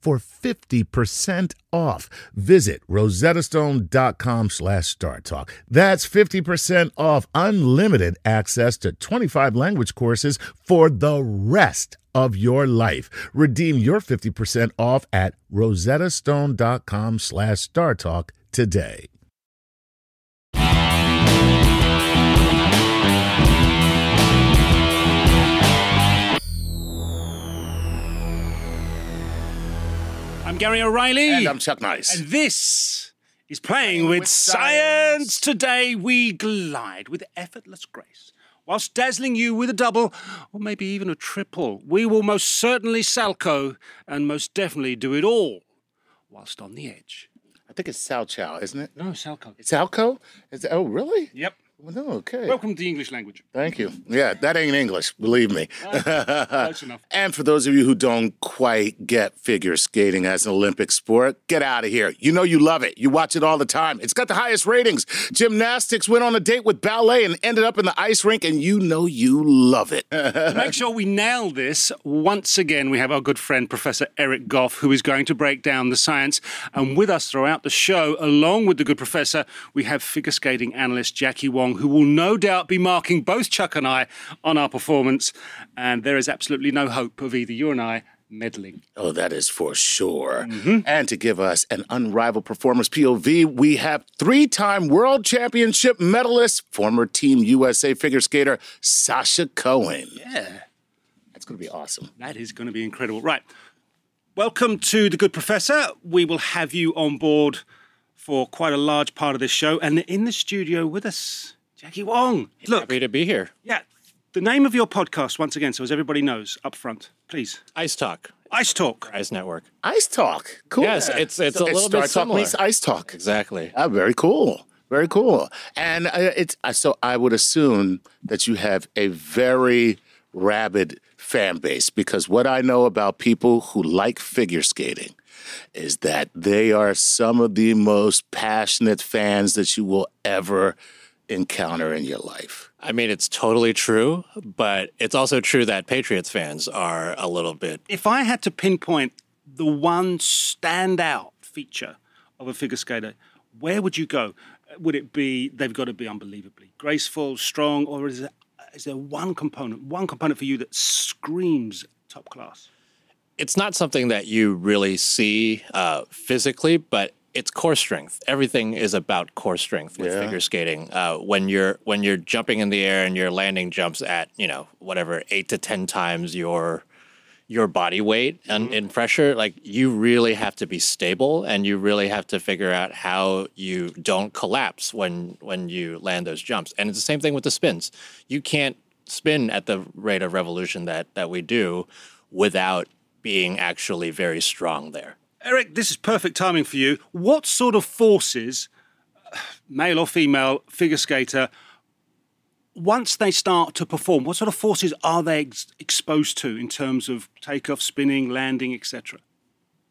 for 50% off. Visit rosettastone.com slash startalk. That's 50% off unlimited access to 25 language courses for the rest of your life. Redeem your 50% off at rosettastone.com slash startalk today. Gary O'Reilly. And I'm Chuck Nice. And this is Playing with, with science. Science. Today we glide with effortless grace. Whilst dazzling you with a double, or maybe even a triple, we will most certainly Salchow and most definitely do it all whilst on the edge. I think it's Sao Chow, isn't it? No, Salchow. It's Alco? Is it, oh, really? Yep. Well, no, okay. Welcome to the English language. Thank you. Yeah, that ain't English, believe me. Close enough. And for those of you who don't quite get figure skating as an Olympic sport, get out of here. You know you love it. You watch it all the time. It's got the highest ratings. Gymnastics went on a date with ballet and ended up in the ice rink, and you know you love it. To make sure we nail this, once again, we have our good friend, Professor Eric Goff, who is going to break down the science. And with us throughout the show, along with the good professor, we have figure skating analyst Jackie Wong, who will no doubt be marking both Chuck and I on our performance. And there is absolutely no hope of either you and I meddling. Oh, that is for sure. Mm-hmm. And to give us an unrivaled performance POV, we have three time world championship medalist, former Team USA figure skater Sasha Cohen. Yeah. That's going to be awesome. That is going to be incredible. Right. Welcome to The Good Professor. We will have you on board for quite a large part of this show. And in the studio with us, Jackie Wong. Look, Happy to be here. yeah, the name of your podcast, once again, so as everybody knows up front, please. Ice Talk, Ice Talk. Ice Network. Ice Talk. Cool. Yes, it's- it's a little Star bit Talk similar. meets Ice Talk. Exactly. Ah, very cool. Very cool. And uh, it's uh, so I would assume that you have a very rabid fan base because what I know about people who like figure skating is that they are some of the most passionate fans that you will ever encounter in your life. I mean, it's totally true, but it's also true that Patriots fans are a little bit. If I had to pinpoint the one standout feature of a figure skater, where would you go? Would it be they've got to be unbelievably graceful, strong, or is there, is there one component, one component for you that screams top class? It's not something that you really see uh, physically, but it's core strength. Everything is about core strength with Yeah. figure skating. Uh, when you're when you're jumping in the air and you're landing jumps at you know whatever eight to ten times your your body weight and in pressure, like you really have to be stable and you really have to figure out how you don't collapse when when you land those jumps. And it's the same thing with the spins. You can't spin at the rate of revolution that that we do without being actually very strong there. Eric, this is perfect timing for you. What sort of forces, male or female, figure skater, once they start to perform, what sort of forces are they ex- exposed to in terms of takeoff, spinning, landing, etc.?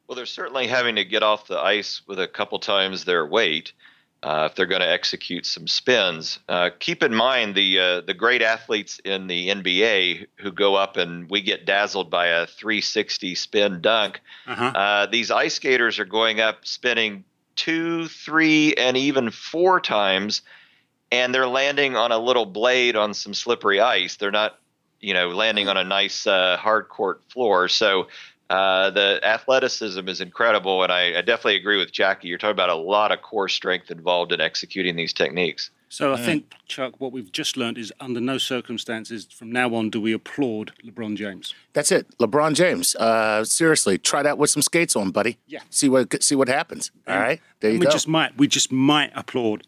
Well, they're certainly having to get off the ice with a couple times their weight uh, if they're going to execute some spins. Uh, keep in mind the uh, the great athletes in the NBA who go up and we get dazzled by a 360 spin dunk. Uh-huh. Uh, these ice skaters are going up spinning two, three, and even four times, and they're landing on a little blade on some slippery ice. They're not, you know, landing on a nice uh, hard court floor. So uh, the athleticism is incredible, and I, I, definitely agree with Jackie. You're talking about a lot of core strength involved in executing these techniques. So I think, Chuck, what we've just learned is under no circumstances from now on do we applaud LeBron James. That's it, LeBron James. Uh, seriously, try that with some skates on, buddy. Yeah. See what see what happens. All right, there you we go. just might, we just might applaud.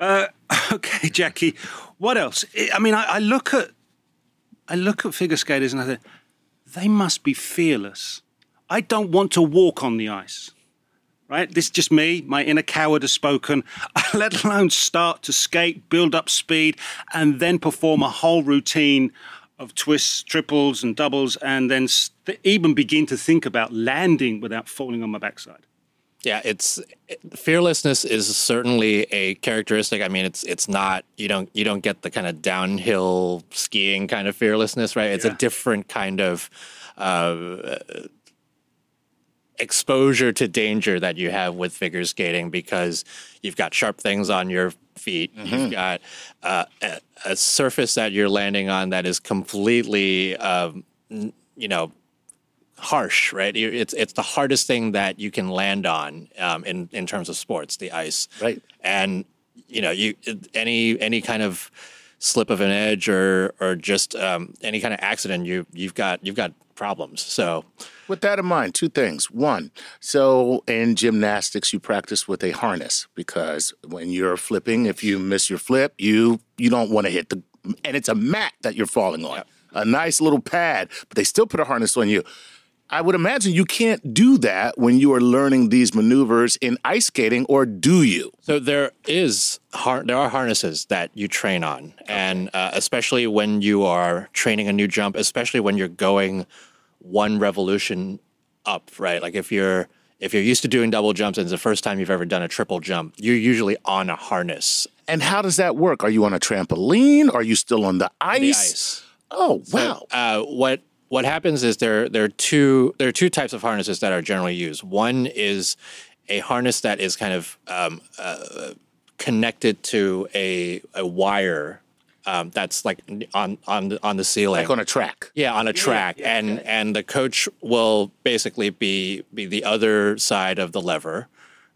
Uh, okay, Jackie. What else? I mean, I, I look at, I look at figure skaters and I think they must be fearless. I don't want to walk on the ice right? This is just me. My inner coward has spoken, let alone start to skate, build up speed, and then perform a whole routine of twists, triples, and doubles, and then st- even begin to think about landing without falling on my backside. Yeah, it's fearlessness is certainly a characteristic. I mean, it's it's not you don't you don't get the kind of downhill skiing kind of fearlessness, right? It's Yeah. a different kind of uh, exposure to danger that you have with figure skating because you've got sharp things on your feet. You've got uh, a, a surface that you're landing on that is completely, um, n- you know, harsh, right? It's it's the hardest thing that you can land on um, in in terms of sports, the ice. Right. And you know, you any any kind of slip of an edge or or just um, any kind of accident, you you've got you've got problems. So With that in mind, two things. One, so in gymnastics, you practice with a harness because when you're flipping, if you miss your flip, you you don't want to hit the and it's a mat that you're falling on, a nice little pad, but they still put a harness on you. I would imagine you can't do that when you are learning these maneuvers in ice skating, or do you? So there is har- there are harnesses that you train on, and uh, especially when you are training a new jump, especially when you're going one revolution up, right? Like if you're if you're used to doing double jumps and it's the first time you've ever done a triple jump, you're usually on a harness, And how does that work? Are you on a trampoline? Are you still on the ice? the ice. Oh, wow. Uh, what what happens is there there are two there are two types of harnesses that are generally used. One is a harness that is kind of um, uh, connected to a a wire um, that's like on on the, on the ceiling. like on a track. Yeah, on a track, and and the coach will basically be be the other side of the lever,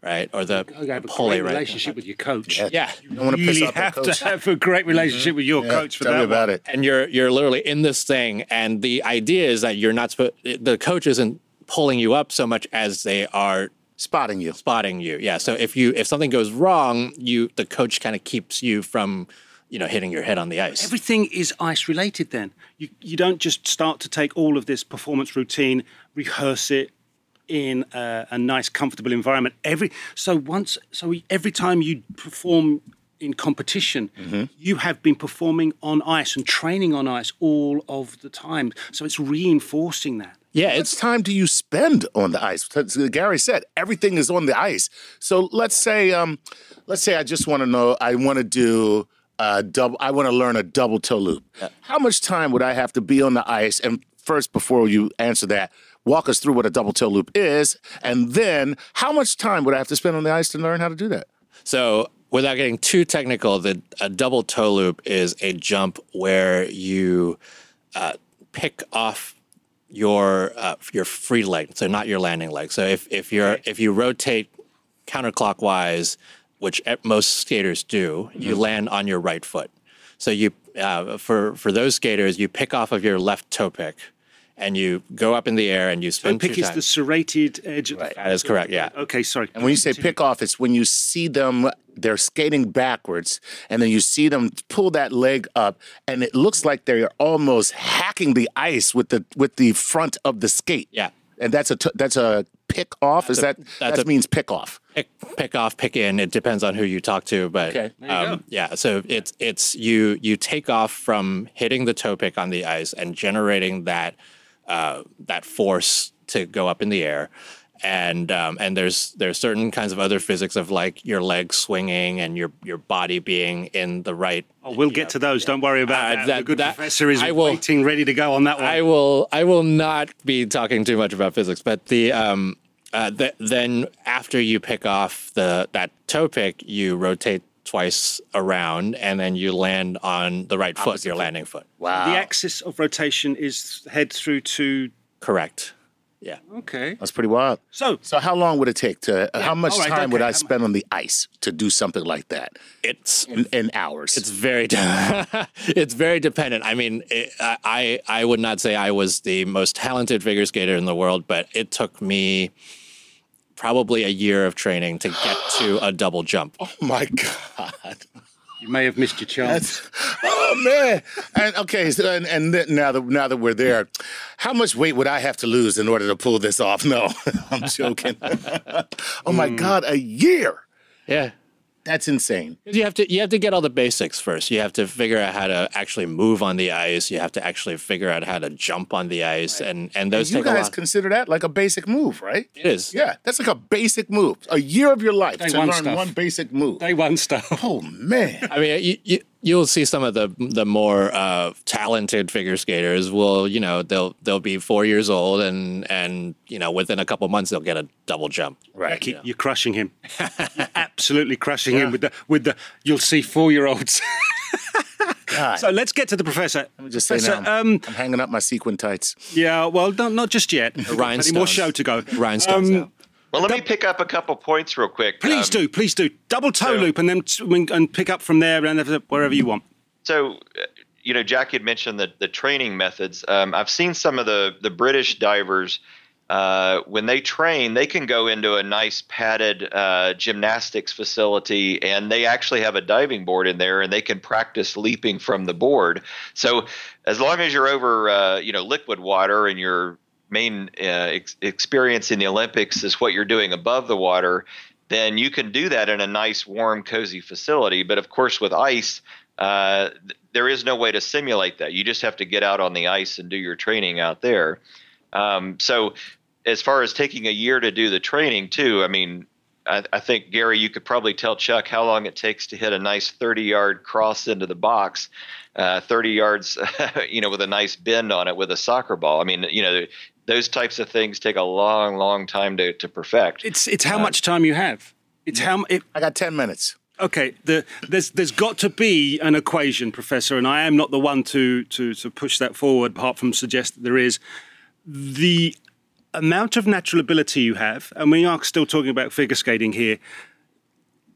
right, or the You have a pulley, great right? relationship with your coach. Yeah, You don't want to piss really off have coach. to have a great relationship with your coach for Tell that me about one. it. and you're you're literally in this thing, and the idea is that you're not supposed. The coach isn't pulling you up so much as they are Spotting you. spotting you. Yeah. So if you if something goes wrong, you the coach kind of keeps you from, you know, hitting your head on the ice. Everything is ice related then. You, you don't just start to take all of this performance routine, rehearse it in a, a nice, comfortable environment. Every so once so every time you perform in competition, you have been performing on ice and training on ice all of the time. So it's reinforcing that. yeah, it's time do you spend on the ice? Gary said everything is on the ice. So let's say, um, let's say I just want to know. I want to do a double. I want to learn a double toe loop. How much time would I have to be on the ice? And first, before you answer that, walk us through what a double toe loop is, and then how much time would I have to spend on the ice to learn how to do that? So, without getting too technical, the a double toe loop is a jump where you uh, pick off your uh, your free leg, so not your landing leg. So if if you're if you rotate counterclockwise, which most skaters do, you land on your right foot. So you uh, for for those skaters, you pick off of your left toe pick, and you go up in the air and you spin Pick two is the serrated edge. Of That is correct. Yeah. Okay, sorry. And when you say pick off, it's when you see them, they're skating backwards, and then you see them pull that leg up, and it looks like they're almost hacking the ice with the with the front of the skate. Yeah. And that's a t- that's a pick off. Is that that's that a- means pick off? pick, pick off, pick in. It depends on who you talk to, but Okay. Um, yeah. So it's it's you you take off from hitting the toe pick on the ice and generating that uh, that force to go up in the air. And um, and there's there's certain kinds of other physics of like your legs swinging and your your body being in the right. Oh, we'll get to those. Don't worry about Uh, that. that- The good that- professor is I will- waiting, ready to go on that one. I will I will not be talking too much about physics, but the um uh, th- then after you pick off the that toe pick, you rotate twice around, and then you land on the right foot, your landing foot. Wow. the axis of rotation is head through to. Correct. Yeah. Okay. That's pretty wild. So So how long would it take to? Uh, how much all right, time would okay, I how spend on the ice to do something like that It's in, in hours? it's very de- it's very dependent. I mean, it, I I would not say I was the most talented figure skater in the world, but it took me probably a year of training to get to a double jump. oh my god. you may have missed your chance. oh man! And okay, so and, and then now that now that we're there, how much weight would I have to lose in order to pull this off? No, I'm joking. oh my hmm. God, a year! Yeah. That's insane. You have to you have to get all the basics first. You have to figure out how to actually move on the ice. You have to actually figure out how to jump on the ice, and and those you take a guys lot. consider that like a basic move, right? it is. Yeah, that's like a basic move. A year of your life Day to one learn stuff. one basic move. Day one stuff. oh man! I mean, you, you you'll see some of the the more uh, talented figure skaters will you know they'll they'll be four years old and and you know within a couple months they'll get a double jump. Right. Becky, You're crushing him. You're absolutely crushing him with the with the. You'll see four year olds. God. so let's get to the professor. Let me just say professor, now, um, I'm hanging up my sequin tights. yeah, well, not, not just yet. Plenty more rhinestones. show to go. Rhinestones Um, out. Well, let me pick up a couple points real quick. Please Um, do, please do. Double toe so- loop and then and pick up from there and wherever you want. So, uh, you know, Jackie had mentioned the, the training methods. Um, I've seen some of the, the British divers, uh, when they train, they can go into a nice padded uh, gymnastics facility and they actually have a diving board in there and they can practice leaping from the board. So, as long as you're over, uh, you know, liquid water and your main uh, ex- experience in the Olympics is what you're doing above the water, then you can do that in a nice, warm, cozy facility. But of course, with ice, uh, th- there is no way to simulate that. You just have to get out on the ice and do your training out there. Um, so, as far as taking a year to do the training, too, I mean, I, I think Gary, you could probably tell Chuck how long it takes to hit a nice 30 yard cross into the box, uh, 30 yards, you know, with a nice bend on it with a soccer ball. I mean, you know, those types of things take a long, long time to, to perfect. It's it's how much time you have. It's how it, I got 10 minutes. okay. The, there's there's got to be an equation, Professor, and I am not the one to to to push that forward. Apart from suggest that there is the amount of natural ability you have, and we are still talking about figure skating here,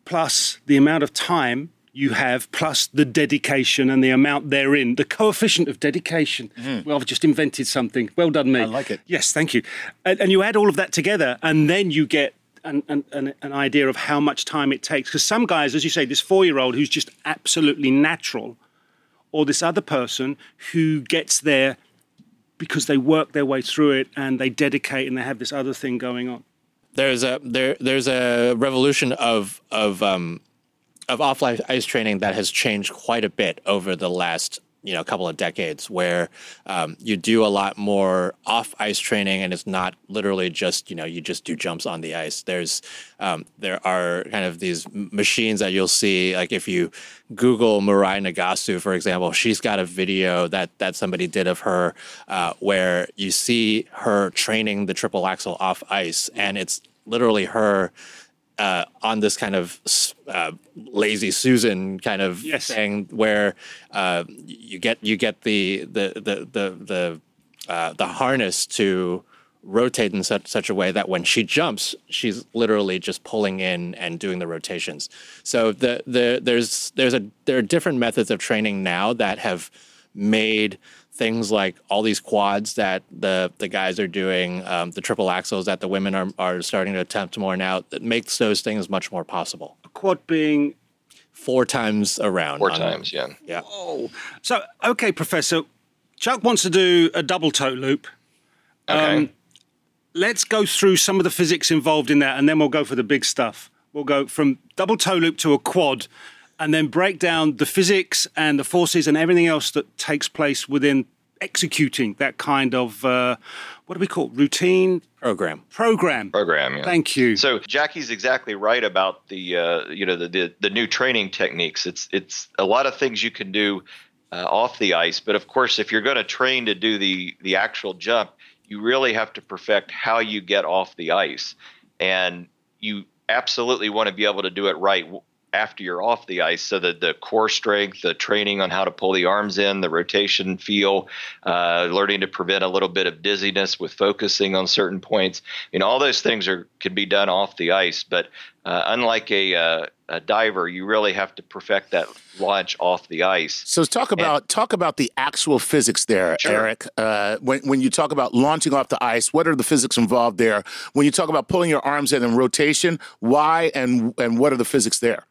plus the amount of time you have, plus the dedication and the amount therein, the coefficient of dedication. Mm-hmm. Well, I've just invented something. Well done, me. I like it. Yes, thank you. And, and you add all of that together, and then you get an, an, an, an idea of how much time it takes. Because some guys, as you say, this four year old who's just absolutely natural, or this other person who gets there because they work their way through it and they dedicate and they have this other thing going on. there's a there there's a revolution of of um of offline ice training that has changed quite a bit over the last you know a couple of decades where um, you do a lot more off ice training and it's not literally just you know you just do jumps on the ice. There's um, there are kind of these machines that you'll see like if you google Mirai Nagasu for example she's got a video that that somebody did of her uh, where you see her training the triple axel off ice and it's literally her uh, on this kind of uh, lazy Susan kind of Yes. thing where uh, you get you get the the the the the, uh, the harness to rotate in such such a way that when she jumps, she's literally just pulling in and doing the rotations. So the the there's there's a there are different methods of training now that have made things like all these quads that the the guys are doing, um, the triple axels that the women are, are starting to attempt more now, that makes those things much more possible. A quad being Four times around. Four on- times, yeah. Yeah. Oh, so okay, Professor. Chuck wants to do a double toe loop. Okay. Um, let's go through some of the physics involved in that, and then we'll go for the big stuff. We'll go from double toe loop to a quad, and then break down the physics and the forces and everything else that takes place within executing that kind of uh, what do we call it? routine Program. program. program. Yeah. Thank you. So Jackie's exactly right about the uh, you know the, the the new training techniques. It's it's a lot of things you can do uh, off the ice, but of course, if you're going to train to do the the actual jump, you really have to perfect how you get off the ice, and you absolutely want to be able to do it right w- after you're off the ice so that the core strength the training on how to pull the arms in the rotation feel uh, learning to prevent a little bit of dizziness with focusing on certain points you know all those things are can be done off the ice but uh, unlike a, uh, a diver you really have to perfect that launch off the ice So talk about talk about the actual physics there, Sure. Eric. Uh, when when you talk about launching off the ice, what are the physics involved there? When you talk about pulling your arms in and rotation, why and and what are the physics there?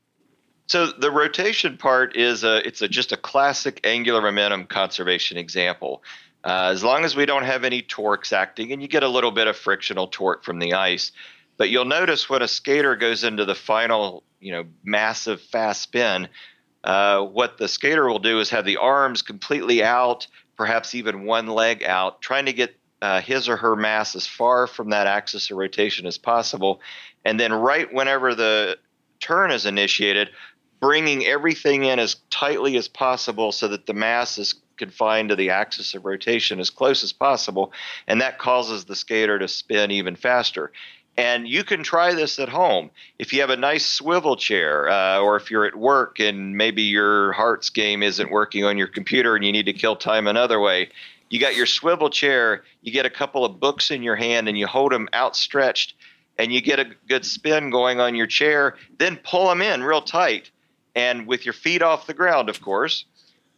So the rotation part is a it's a just a classic angular momentum conservation example. Uh, as long as we don't have any torques acting, and you get a little bit of frictional torque from the ice, but you'll notice when a skater goes into the final, you know, massive fast spin, uh, what the skater will do is have the arms completely out, perhaps even one leg out, trying to get uh, his or her mass as far from that axis of rotation as possible, and then right whenever the turn is initiated, bringing everything in as tightly as possible so that the mass is confined to the axis of rotation as close as possible, and that causes the skater to spin even faster. And you can try this at home. If you have a nice swivel chair, uh, or if you're at work and maybe your hearts game isn't working on your computer and you need to kill time another way, you got your swivel chair, you get a couple of books in your hand and you hold them outstretched and you get a good spin going on your chair, then pull them in real tight and with your feet off the ground, of course.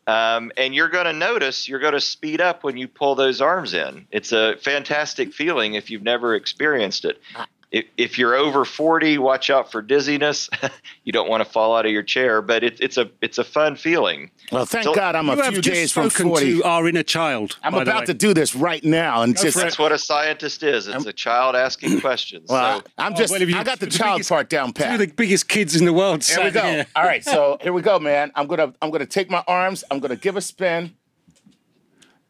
Um, and you're going to notice you're going to speed up when you pull those arms in. It's a fantastic feeling if you've never experienced it. If, if you're over 40, watch out for dizziness. you don't want to fall out of your chair, but it, it's a it's a fun feeling. Well, thank So- God I'm a few just days from spoken 40. to our inner child. I'm by the about way. to do this right now, and just. That's what a scientist is. It's a child asking questions. well, so I, am Oh, just well, you- I got the the child biggest- part down Two pat. of the biggest kids in the world. Here we go. here. All right, so here we go, man. I'm gonna I'm gonna take my arms. I'm gonna give a spin.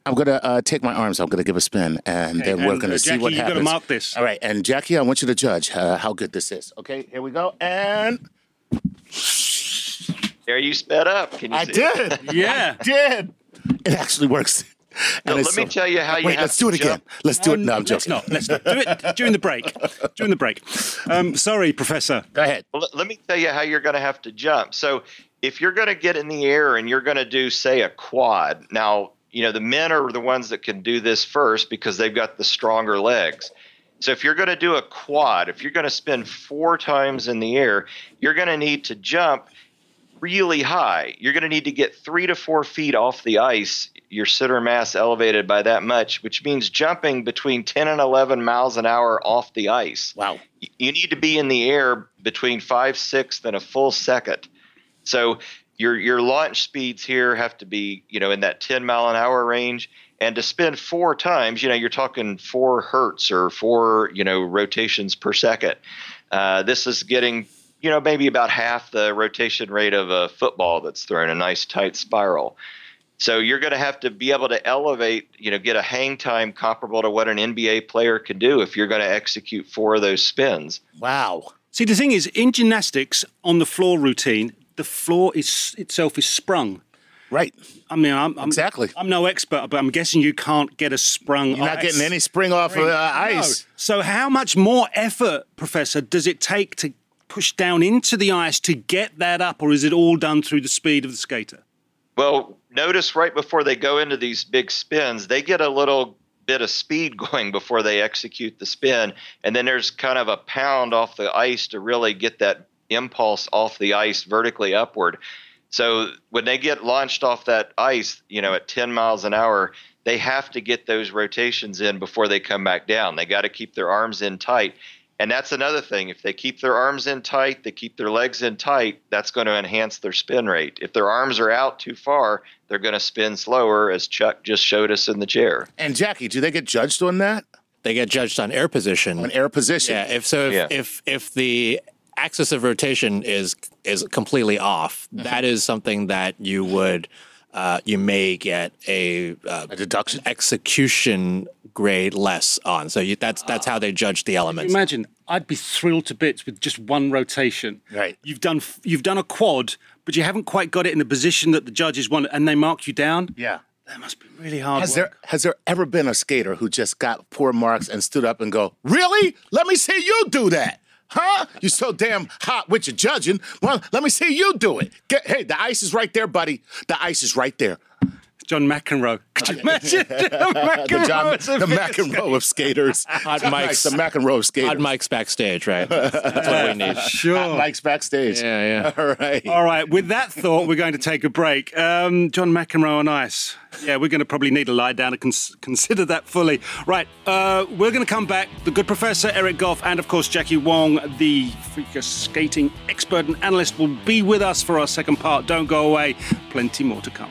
I'm gonna uh, take my arms. I'm gonna give a spin, and Okay, then we're and, gonna uh, see Jackie, what you gotta happens. mark this. All right, and Jackie, I want you to judge uh, how good this is. Okay, here we go, and there you sped up. Can you I see? did. Yeah. I did. It actually works. Now, And let it's me so- tell you how you Wait, have let's do it to again. Let's do it. Oh, No, I'm let's not. Let's not do it during the break. During the break. Um, sorry, Professor. Go ahead. Well, let- let me tell you how you're going to have to jump. So, if you're going to get in the air and you're going to do, say, a quad, now, you know, the men are the ones that can do this first because they've got the stronger legs. So, if you're going to do a quad, if you're going to spin four times in the air, you're going to need to jump really high. You're going to need to get three to four feet off the ice, your center mass elevated by that much, which means jumping between 10 and 11 miles an hour off the ice Wow. you need to be in the air between five sixths and a full second. So your your launch speeds here have to be you know in that 10 mile an hour range. And to spin four times, you know, you're talking four hertz or four, you know, rotations per second. Uh, this is getting, you know, maybe about half the rotation rate of a football that's thrown a nice tight spiral. So you're going to have to be able to elevate, you know, get a hang time comparable to what an NBA player can do if you're going to execute four of those spins. Wow. See, the thing is, in gymnastics, on the floor routine, the floor is itself is sprung. Right. I mean, I'm, I'm Exactly. I'm no expert, but I'm guessing you can't get a sprung. You're not getting any spring off of uh, ice. So, how much more effort, Professor, does it take to push down into the ice to get that up, or is it all done through the speed of the skater? Well, notice right before they go into these big spins, they get a little bit of speed going before they execute the spin. And then there's kind of a pound off the ice to really get that impulse off the ice vertically upward. So when they get launched off that ice, you know, at 10 miles an hour, they have to get those rotations in before they come back down. They got to keep their arms in tight. And that's another thing. If they keep their arms in tight, they keep their legs in tight, that's going to enhance their spin rate. If their arms are out too far, they're going to spin slower, as Chuck just showed us in the chair. And Jackie, do they get judged on that? they get judged on air position. On air position. Yeah. If so, if Yeah. if, if the axis of rotation is is completely off, Mm-hmm. that is something that you would uh, you may get a, uh, A deduction. execution grade less on. So you, that's that's how they judge the elements. Imagine, I'd be thrilled to bits with just one rotation. Right. You've done you've done a quad, but you haven't quite got it in the position that the judges want, and they mark you down. Yeah. That must be really hard. Has work. there has there ever been a skater who just got poor marks and stood up and go, "Really? Let me see you do that." Huh? You're so damn hot with your judging. Well, let me see you do it. Get, hey, the ice is right there, buddy. The ice is right there. John McEnroe. Could you imagine John McEnroe? The, John, the McEnroe of skaters. Hot John Mike's- the McEnroe of skaters. Odd mics backstage, right? That's, that's what we need. Sure. Hot mics backstage. Yeah, yeah. All right. All right, with that thought, we're going to take a break. Um, John McEnroe on ice. Yeah, we're going to probably need to lie down and cons- consider that fully. Right, uh, we're going to come back. The good professor, Eric Goff, and of course, Jackie Wong, the figure skating expert and analyst, will be with us for our second part. Don't go away. Plenty more to come.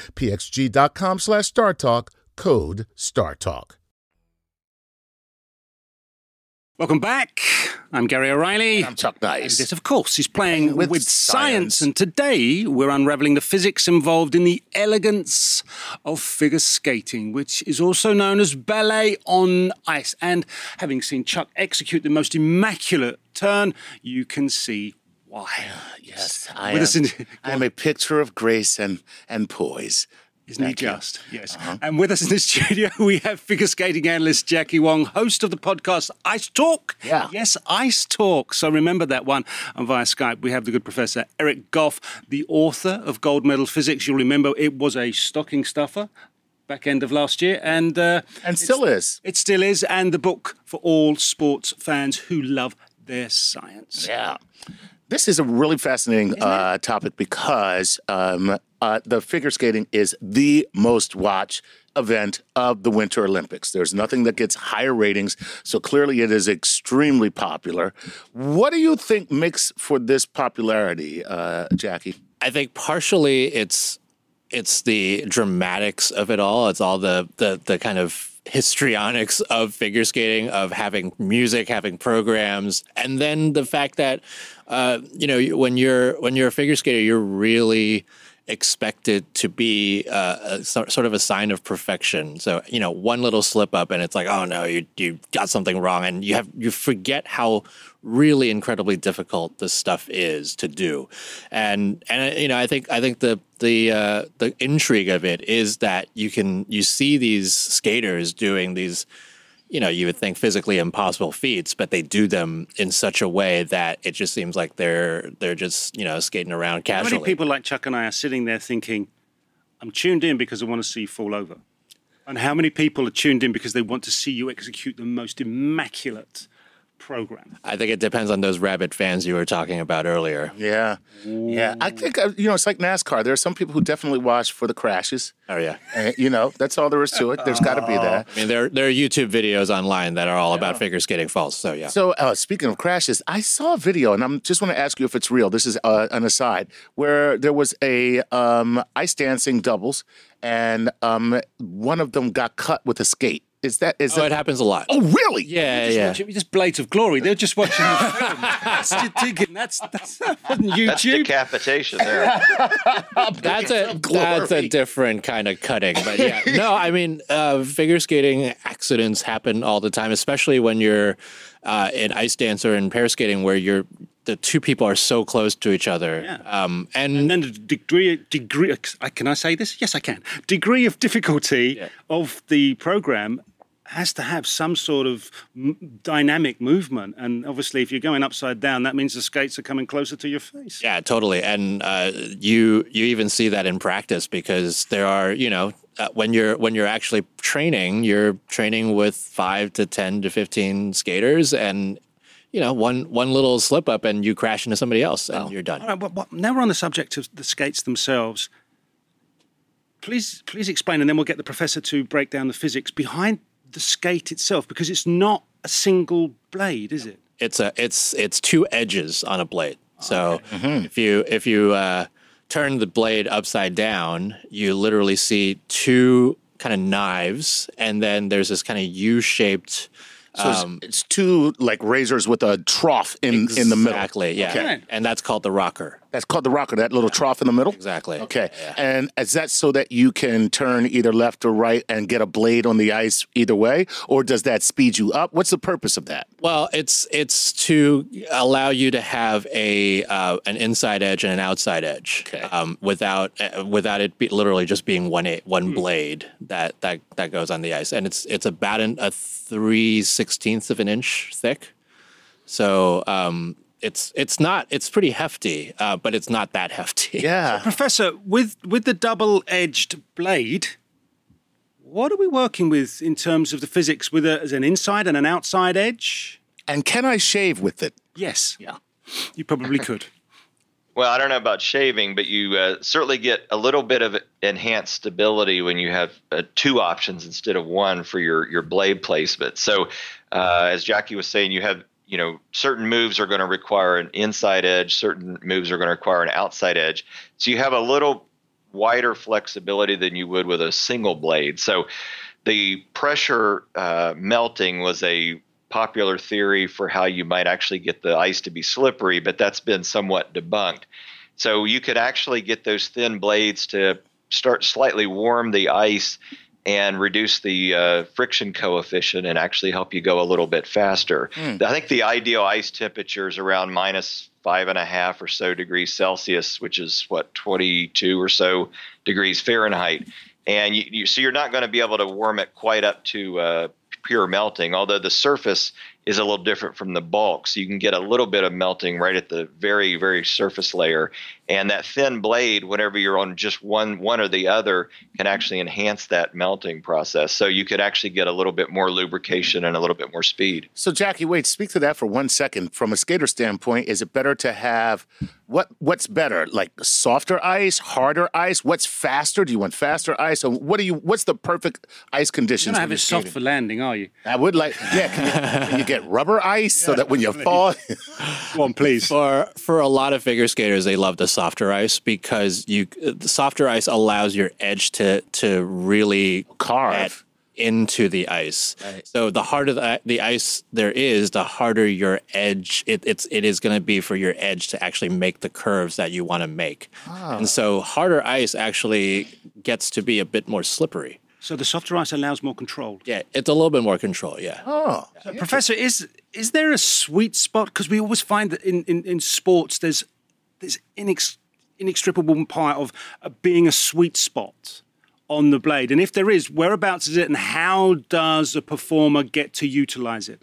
pxg.com slash StarTalk. Code StarTalk. Welcome back. I'm Gary O'Reilly. I'm Chuck Nice. This, of course, is playing With with, science. science. And today we're unraveling the physics involved in the elegance of figure skating, which is also known as ballet on ice. And having seen Chuck execute the most immaculate turn, you can see why. Yes, I am, in- I am a picture of grace and, and poise. Isn't he just? Yes. And with us in the studio, we have figure skating analyst Jackie Wong, host of the podcast Ice Talk. Yeah. Yes, Ice Talk. So remember that one. And via Skype, we have the good professor Eric Goff, the author of Gold Medal Physics. You'll remember it was a stocking stuffer back end of last year. And, uh, And still is. it still is. And the book for all sports fans who love their science. Yeah. This is a really fascinating uh, topic because um, uh, the figure skating is the most watched event of the Winter Olympics. There's nothing that gets higher ratings, so clearly it is extremely popular. What do you think makes for this popularity, uh, Jackie? I think partially it's it's the dramatics of it all. It's all the the the kind of histrionics of figure skating, of having music, having programs, and then the fact that uh, you know when you're when you're a figure skater, you're really expected to be uh, a, sort of a sign of perfection. So you know, one little slip up, and it's like, oh no, you you got something wrong, and you have you forget how really incredibly difficult this stuff is to do, and and you know, I think I think the the uh, the intrigue of it is that you can you see these skaters doing these you know, you would think physically impossible feats, but they do them in such a way that it just seems like they're they're just you know skating around casually. How many people like Chuck and I are sitting there thinking, I'm tuned in because I want to see you fall over? And how many people are tuned in because they want to see you execute the most immaculate program? I think it depends on those rabbit fans you were talking about earlier. Yeah. Yeah. I think, uh, you know, it's like NASCAR. There are some people who definitely watch for the crashes. Oh yeah, And, you know, that's all there is to it. There's got to be that. I mean there there are YouTube videos online that are all about figure skating falls. So yeah, So, uh, speaking of crashes, I saw a video, and I'm just want to ask you if it's real. This is uh, an aside, where there was a um, ice dancing doubles, and um, one of them got cut with a skate. Is that is oh, that? it happens a lot. oh, really? yeah, Just yeah. watching- just blades of glory. They're just watching the film. That's just thinking that's that's that wasn't That's decapitation there. That's a that's a different kind of cutting, but yeah. No, I mean, uh, figure skating accidents happen all the time, especially when you're uh, in ice dance or in pair skating, where you're the two people are so close to each other. Yeah. Um, and, and then the degree degree can I say this? Yes, I can. Degree of difficulty Yeah. of the program has to have some sort of m- dynamic movement, and obviously, if you're going upside down, that means the skates are coming closer to your face. Yeah, totally. And uh, you you even see that in practice because there are you know uh, when you're when you're actually training, you're training with five to ten to fifteen skaters, and you know one one little slip up and you crash into somebody else and you're done. All right, well, well, now we're on the subject of the skates themselves. Please, please explain, and then we'll get the professor to break down the physics behind the skate itself, because it's not a single blade, is it? It's a it's it's two edges on a blade. So if you if you uh, turn the blade upside down, you literally see two kind of knives, and then there's this kind of U-shaped. So it's, it's two like razors with a trough in in the middle. Exactly, yeah. Okay. And that's called the rocker. That's called the rocker. That little trough in the middle. Exactly. Okay. And is that so that you can turn either left or right and get a blade on the ice either way, or does that speed you up? What's the purpose of that? Well, it's it's to allow you to have a uh, an inside edge and an outside edge, Okay. um, without uh, without it be literally just being one a, one blade that, that that goes on the ice, and it's it's about an, a three sixteenths of an inch thick. So um, it's it's not it's pretty hefty, uh, but it's not that hefty. Yeah. Professor, with with the double-edged blade, what are we working with in terms of the physics? With a, as an inside and an outside edge? And can I shave with it? Yes. Yeah. You probably could. Well, I don't know about shaving, but you uh, certainly get a little bit of enhanced stability when you have uh, two options instead of one for your your blade placement. So, uh, as Jackie was saying, you have you know certain moves are going to require an inside edge, certain moves are going to require an outside edge. So you have a little wider flexibility than you would with a single blade. So, the pressure uh, melting was a popular theory for how you might actually get the ice to be slippery, but that's been somewhat debunked. So you could actually get those thin blades to start slightly warm the ice and reduce the uh, friction coefficient and actually help you go a little bit faster. I think the ideal ice temperature is around minus five and a half or so degrees Celsius, which is what 22 or so degrees Fahrenheit. and you, you so you're not going to be able to warm it quite up to uh, pure melting. Although the surface is a little different from the bulk, so you can get a little bit of melting right at the very very surface layer. And that thin blade, whenever you're on just one one or the other, can actually enhance that melting process. So you could actually get a little bit more lubrication and a little bit more speed. So Jackie, wait, speak to that for one second. From a skater standpoint, is it better to have what what's better? Like softer ice, harder ice? What's faster? Do you want faster ice? So what do you what's the perfect ice conditions you're not when have it soft for landing, are you? I would like yeah, can you, can you get rubber ice so that when you fall Go on, please. For for a lot of figure skaters, they love the softer ice because you the softer ice allows your edge to to really Carve. get into the ice. So the harder the, the ice there is, the harder your edge it, it's it is going to be for your edge to actually make the curves that you want to make. Ah. And so harder ice actually gets to be a bit more slippery. So the softer ice allows more control. Yeah, it's a little bit more control. Yeah. Oh. Professor, is is there a sweet spot? Because we always find that in, in, in sports there's there's inex, inextricable part of uh, being a sweet spot on the blade. And if there is, whereabouts is it, and how does a performer get to utilize it?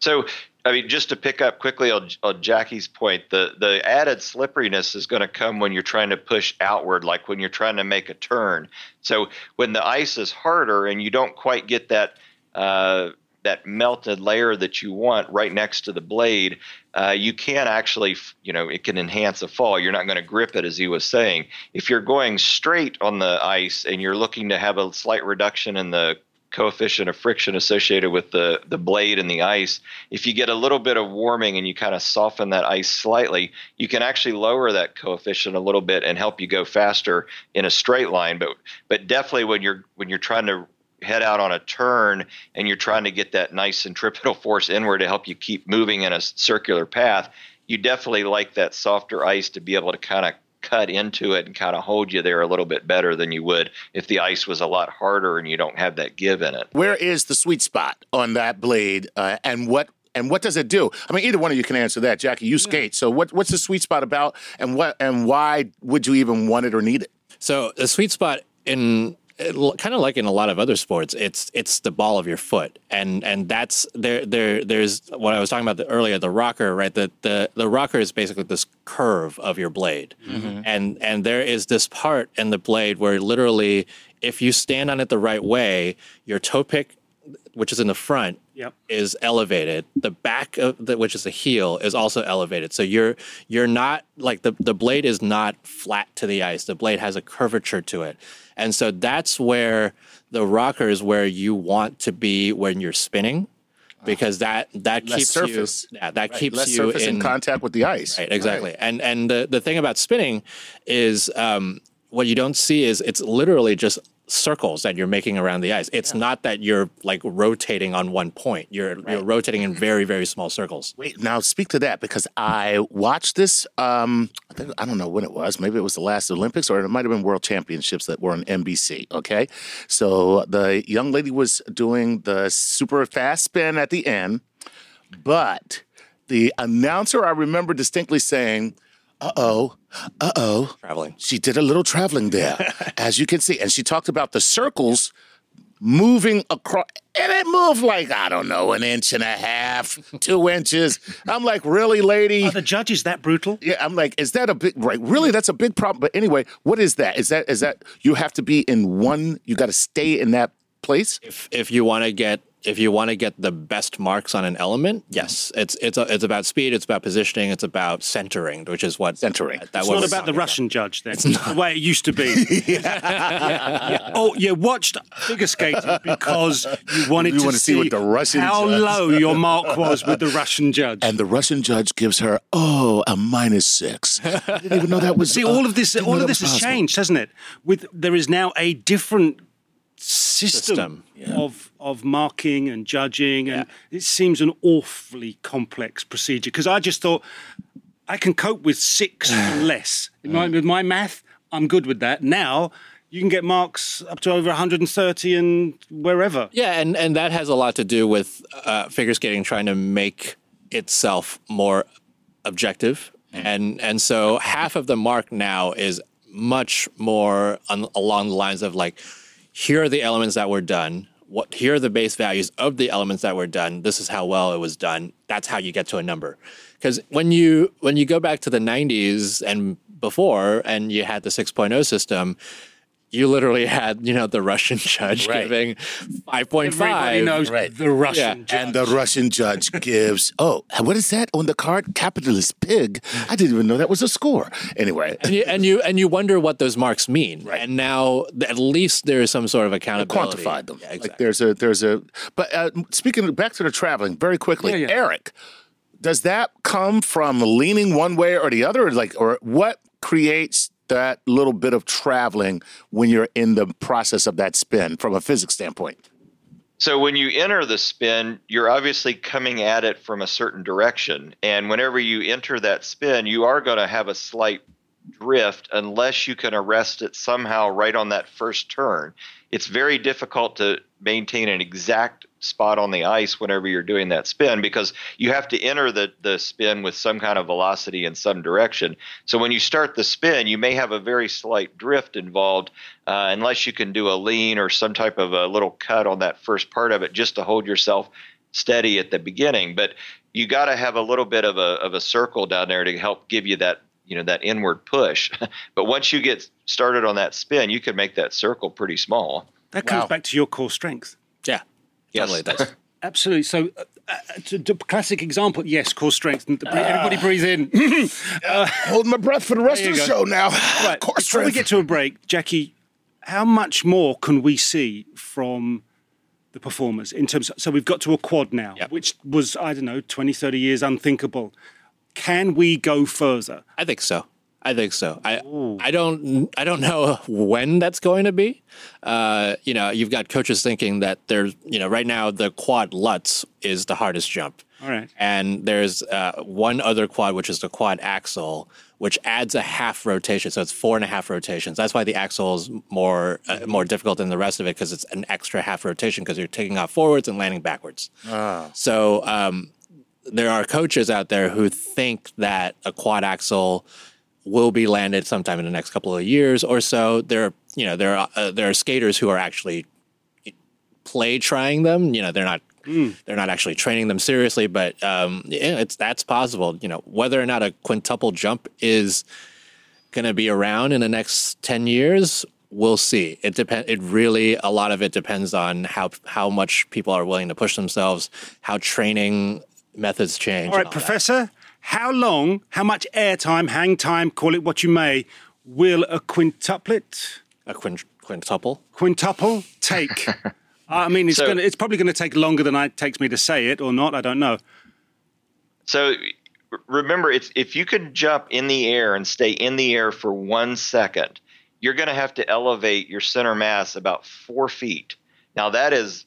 So, I mean, just to pick up quickly on, on Jackie's point, the, the added slipperiness is going to come when you're trying to push outward, like when you're trying to make a turn. So, when the ice is harder and you don't quite get that uh, that melted layer that you want right next to the blade, uh, you can actually, you know, it can enhance a fall. You're not going to grip it, as he was saying. If you're going straight on the ice and you're looking to have a slight reduction in the coefficient of friction associated with the, the blade and the ice. If you get a little bit of warming and you kind of soften that ice slightly, you can actually lower that coefficient a little bit and help you go faster in a straight line. But but definitely when you're when you're trying to head out on a turn and you're trying to get that nice centripetal force inward to help you keep moving in a circular path, you definitely like that softer ice to be able to kind of cut into it and kind of hold you there a little bit better than you would if the ice was a lot harder and you don't have that give in it. Where is the sweet spot on that blade, uh, and what and what does it do? I mean, either one of you can answer that. Jackie, you skate, so what what's the sweet spot about, and what and why would you even want it or need it? So the sweet spot in kind of like in a lot of other sports, it's it's the ball of your foot, and and that's there there there's what I was talking about earlier, the rocker, right? The the the rocker is basically this curve of your blade, mm-hmm. and and there is this part in the blade where literally, if you stand on it the right way, your toe pick, which is in the front, Yep. is elevated. The back of the, which is the heel, is also elevated. So you're you're not like the the blade is not flat to the ice. The blade has a curvature to it, and so that's where the rocker is where you want to be when you're spinning, because that that Less keeps surface. you yeah that Right, keeps less you surface in in contact with the ice. Right, exactly. And and the, the thing about spinning is um, what you don't see is it's literally just circles that you're making around the ice. It's not that you're like rotating on one point. You're you're rotating in very very small circles. Wait, now speak to that because I watched this. Um, I think I don't know when it was. Maybe it was the last Olympics, or it might have been World Championships that were on NBC. Okay, so the young lady was doing the super fast spin at the end, but the announcer I remember distinctly saying, "Uh oh, uh oh." Traveling. She did a little traveling there, as you can see, and she talked about the circles moving across, and it moved like I don't know, an inch and a half, two inches. I'm like, really, lady? Are the judges that brutal? Yeah, I'm like, is that a big right? Really, that's a big problem. But anyway, what is that? Is that is that you have to be in one? You got to stay in that place. If if you want to get if you want to get the best marks on an element, yes, it's it's a, it's about speed, it's about positioning, it's about centering, which is what Centering. That It's not about the talking Russian judge then. It's not. The way it used to be. Yeah, yeah. Oh, you watched figure skating because you wanted You to wanna see what the Russian how judge- low your mark was with the Russian judge. And the Russian judge gives her, oh, a minus six. I didn't even know that was. See, uh, all of this, didn't all of this has possible. changed, hasn't it? With there is now a different system, System, of of marking and judging, and it seems an awfully complex procedure. Because I just thought I can cope with six and less. In my, with my math, I'm good with that. Now you can get marks up to over 130 and wherever. Yeah, and and that has a lot to do with uh, figure skating trying to make itself more objective, and and so half of the mark now is much more on, along the lines of like here are the elements that were done. What here are the base values of the elements that were done. This is how well it was done. That's how you get to a number. Because when you when you go back to the 90s and before, and you had the 6.0 system, you literally had you know the Russian judge Right. giving 5.5. Everybody knows Right. the Russian Yeah. judge. And the Russian judge gives, oh, what is that on the card? Capitalist pig. I didn't even know that was a score. Anyway, and you, and you and you wonder what those marks mean. Right. And now at least there is some sort of accountability. quantified them. Yeah, Like there's a there's a. But uh, speaking of, back to the traveling, very quickly, Yeah, yeah. Eric, does that come from leaning one way or the other, or like, or what creates that little bit of traveling when you're in the process of that spin from a physics standpoint? So when you enter the spin, you're obviously coming at it from a certain direction. And whenever you enter that spin, you are going to have a slight drift unless you can arrest it somehow right on that first turn. It's very difficult to maintain an exact spot on the ice whenever you're doing that spin because you have to enter the, the spin with some kind of velocity in some direction. So when you start the spin, you may have a very slight drift involved uh, unless you can do a lean or some type of a little cut on that first part of it just to hold yourself steady at the beginning. But you got to have a little bit of a, of a circle down there to help give you that you know that inward push. but once you get started on that spin, you can make that circle pretty small. that comes Wow. back to your core strength. yeah, Yes. totally does. Absolutely. So, uh, uh, to, to classic example, yes, core strength. Everybody breathe in. Holding my breath for the rest of you the go. show now. right. Core Before we get to a break, Jackie, how much more can we see from the performers in terms? so we've got to a quad now, Yep. which was I don't know, 20, 30 years unthinkable. Can we go further? I think so. I think so. I I don't I don't know when that's going to be. Uh, you know, you've got coaches thinking that there's you know right now the quad Lutz is the hardest jump. All right. And there's uh, one other quad, which is the quad axel, which adds a half rotation. So it's four and a half rotations. That's why the axel is more uh, more difficult than the rest of it because it's an extra half rotation because you're taking off forwards and landing backwards. Ah. So um, there are coaches out there who think that a quad axel will be landed sometime in the next couple of years or so. There, are, you know, there are uh, there are skaters who are actually play trying them. You know, they're not they're not actually training them seriously, but um, yeah, it's that's possible. You know, whether or not a quintuple jump is going to be around in the next ten years, we'll see. It depend. It really a lot of it depends on how how much people are willing to push themselves, how training methods change. All right, that. Professor, how long, how much airtime, hang time, call it what you may, will a quintuplet, A quint- quintuple. quintuple take? I mean, it's So- gonna, it's probably going to take longer than it takes me to say it, or not. I don't know. So remember, it's if you could jump in the air and stay in the air for one second, you're going to have to elevate your center mass about four feet. Now that is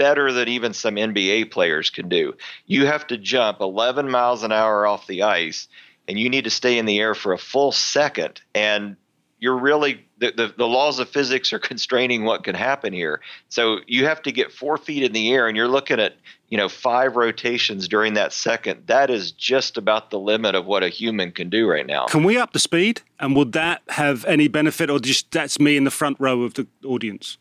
better than even some NBA players can do. You have to jump 11 miles an hour off the ice, and you need to stay in the air for a full second. And you're really the, the, the laws of physics are constraining what can happen here. So you have to get four feet in the air, and you're looking at you know five rotations during that second. That is just about the limit of what a human can do right now. Can we up the speed? And would that have any benefit, or just that's me in the front row of the audience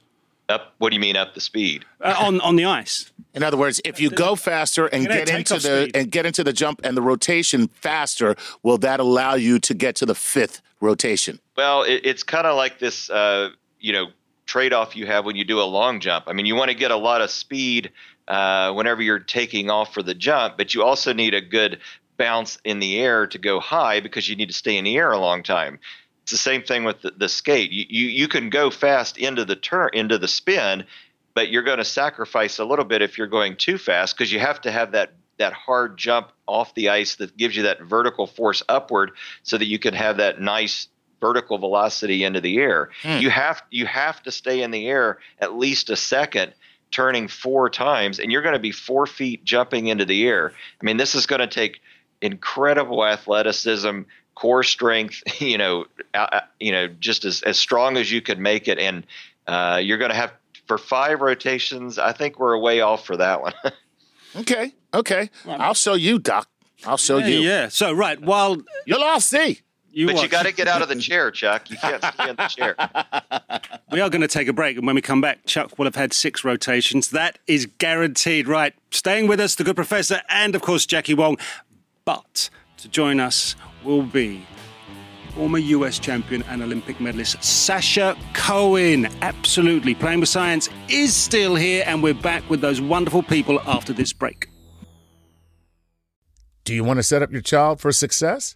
Up? What do you mean up the speed? uh, on on the ice? In other words, if you go faster and Get get into the speed. and get into the jump and the rotation faster, will that allow you to get to the fifth rotation? Well, it, it's kind of like this, uh, you know, trade-off you have when you do a long jump. I mean, you want to get a lot of speed uh, whenever you're taking off for the jump, but you also need a good bounce in the air to go high because you need to stay in the air a long time. It's the same thing with the, the skate. You, you you can go fast into the turn into the spin, but you're going to sacrifice a little bit if you're going too fast because you have to have that that hard jump off the ice that gives you that vertical force upward so that you can have that nice vertical velocity into the air. Hmm. You have you have to stay in the air at least a second turning four times and you're going to be 4 feet jumping into the air. I mean this is going to take incredible athleticism, core strength, you know, uh, uh, you know, just as, as strong as you could make it and uh, you're going to have for five rotations, I think we're a way off for that one. Okay, okay. I'll show you, Doc. I'll show Yeah, you. yeah. So right, while You'll all see. You but you got to get out of the chair, Chuck. You can't stay in the chair. We are going to take a break, and when we come back, Chuck will have had six rotations. That is guaranteed. Right, staying with us, the good professor, and of course Jackie Wong. But to join us will be former US champion and Olympic medalist Sasha Cohen. Absolutely, playing with science is still here, and we're back with those wonderful people after this break. Do you want to set up your child for success?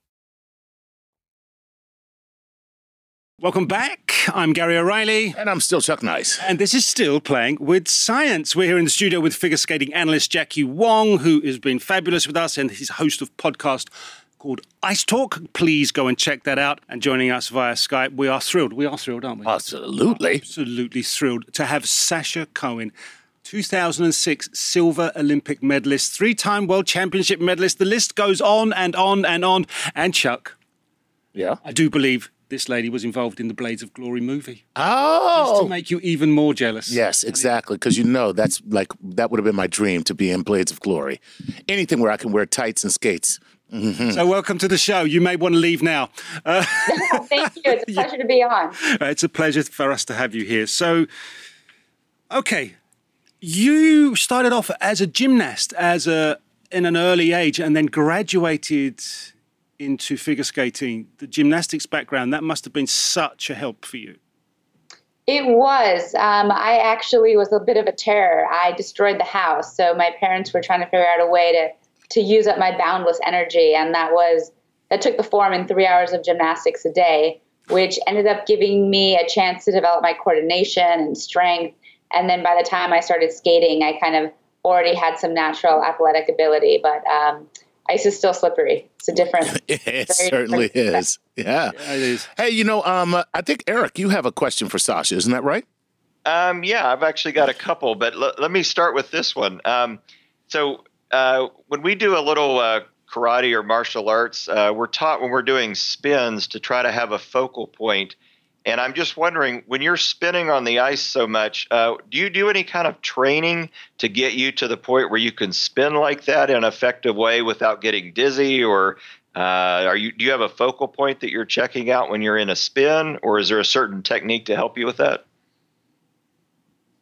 Welcome back. I'm Gary O'Reilly. And I'm still Chuck Nice. And this is still playing with science. We're here in the studio with figure skating analyst Jackie Wong, who has been fabulous with us and he's host of podcast called Ice Talk. Please go and check that out. And joining us via Skype, we are thrilled. We are thrilled, aren't we? Absolutely. Absolutely thrilled to have Sasha Cohen. 2006 silver Olympic medalist, three time world championship medalist. The list goes on and on and on. And Chuck, Yeah. I do believe this lady was involved in the Blades of Glory movie. Oh. To make you even more jealous. Yes, exactly. Because you know that's like that would have been my dream to be in Blades of Glory. Anything where I can wear tights and skates. So, welcome to the show. You may want to leave now. Uh, Thank you. It's a pleasure to be on. it's a pleasure for us to have you here. So, okay, you started off as a gymnast as a in an early age, and then graduated into figure skating. The gymnastics background that must have been such a help for you. It was. Um, I actually was a bit of a terror. I destroyed the house, so my parents were trying to figure out a way to to use up my boundless energy, and that was that took the form in three hours of gymnastics a day, which ended up giving me a chance to develop my coordination and strength. And then by the time I started skating, I kind of already had some natural athletic ability, but um, ice is still slippery. It's a different. It certainly different- is. Yeah. Yeah, it is. Hey, you know, um, I think Eric, you have a question for Sasha, isn't that right? Um, yeah, I've actually got a couple, but l- let me start with this one. Um, so uh, when we do a little uh, karate or martial arts, uh, we're taught when we're doing spins to try to have a focal point. And I'm just wondering, when you're spinning on the ice so much, uh, do you do any kind of training to get you to the point where you can spin like that in an effective way without getting dizzy? Or uh, are you do you have a focal point that you're checking out when you're in a spin, or is there a certain technique to help you with that?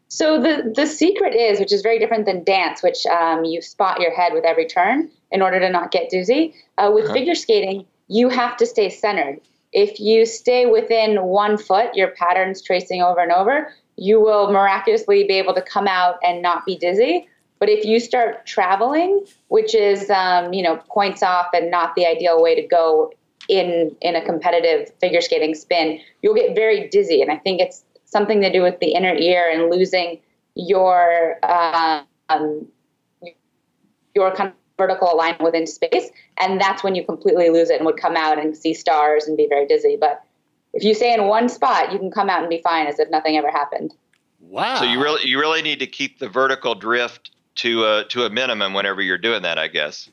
So the the secret is, which is very different than dance, which um, you spot your head with every turn in order to not get dizzy. Uh, with uh-huh. figure skating, you have to stay centered. If you stay within one foot, your patterns tracing over and over, you will miraculously be able to come out and not be dizzy. But if you start traveling, which is um, you know points off and not the ideal way to go in in a competitive figure skating spin, you'll get very dizzy. And I think it's something to do with the inner ear and losing your um, your kind of vertical alignment within space, and that's when you completely lose it and would come out and see stars and be very dizzy. But if you stay in one spot, you can come out and be fine as if nothing ever happened. Wow! So you really you really need to keep the vertical drift to a to a minimum whenever you're doing that, I guess.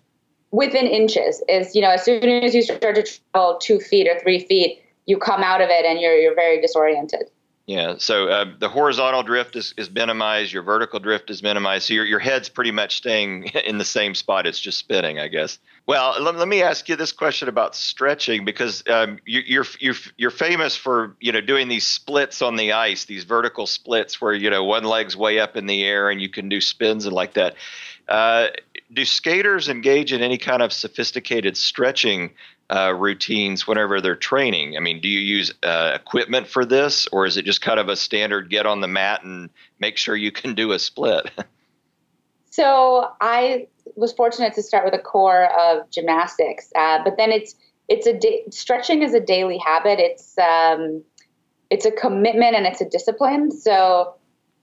Within inches is you know as soon as you start to travel two feet or three feet, you come out of it and you're you're very disoriented. Yeah, so uh, the horizontal drift is, is minimized, your vertical drift is minimized. So your, your head's pretty much staying in the same spot. It's just spinning, I guess. Well, let, let me ask you this question about stretching because um, you, you're, you're, you're famous for you know doing these splits on the ice, these vertical splits where you know one leg's way up in the air and you can do spins and like that. Uh, do skaters engage in any kind of sophisticated stretching uh, routines whenever they're training? I mean, do you use uh, equipment for this, or is it just kind of a standard get on the mat and make sure you can do a split? so I was fortunate to start with a core of gymnastics, uh, but then it's it's a da- stretching is a daily habit. It's um, it's a commitment and it's a discipline. So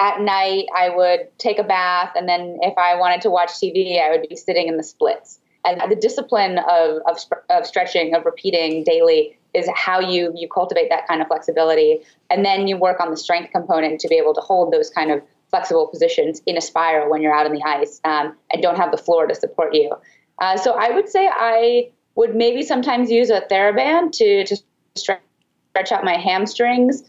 at night I would take a bath, and then if I wanted to watch TV, I would be sitting in the splits and the discipline of, of, of stretching, of repeating daily is how you you cultivate that kind of flexibility. And then you work on the strength component to be able to hold those kind of flexible positions in a spiral when you're out on the ice um, and don't have the floor to support you. Uh, so i would say i would maybe sometimes use a theraband to, to stretch, stretch out my hamstrings.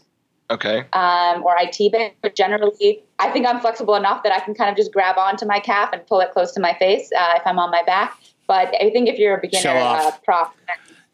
Okay. Um, or IT band but generally i think i'm flexible enough that i can kind of just grab onto my calf and pull it close to my face uh, if i'm on my back but I think if you're a beginner uh, prop,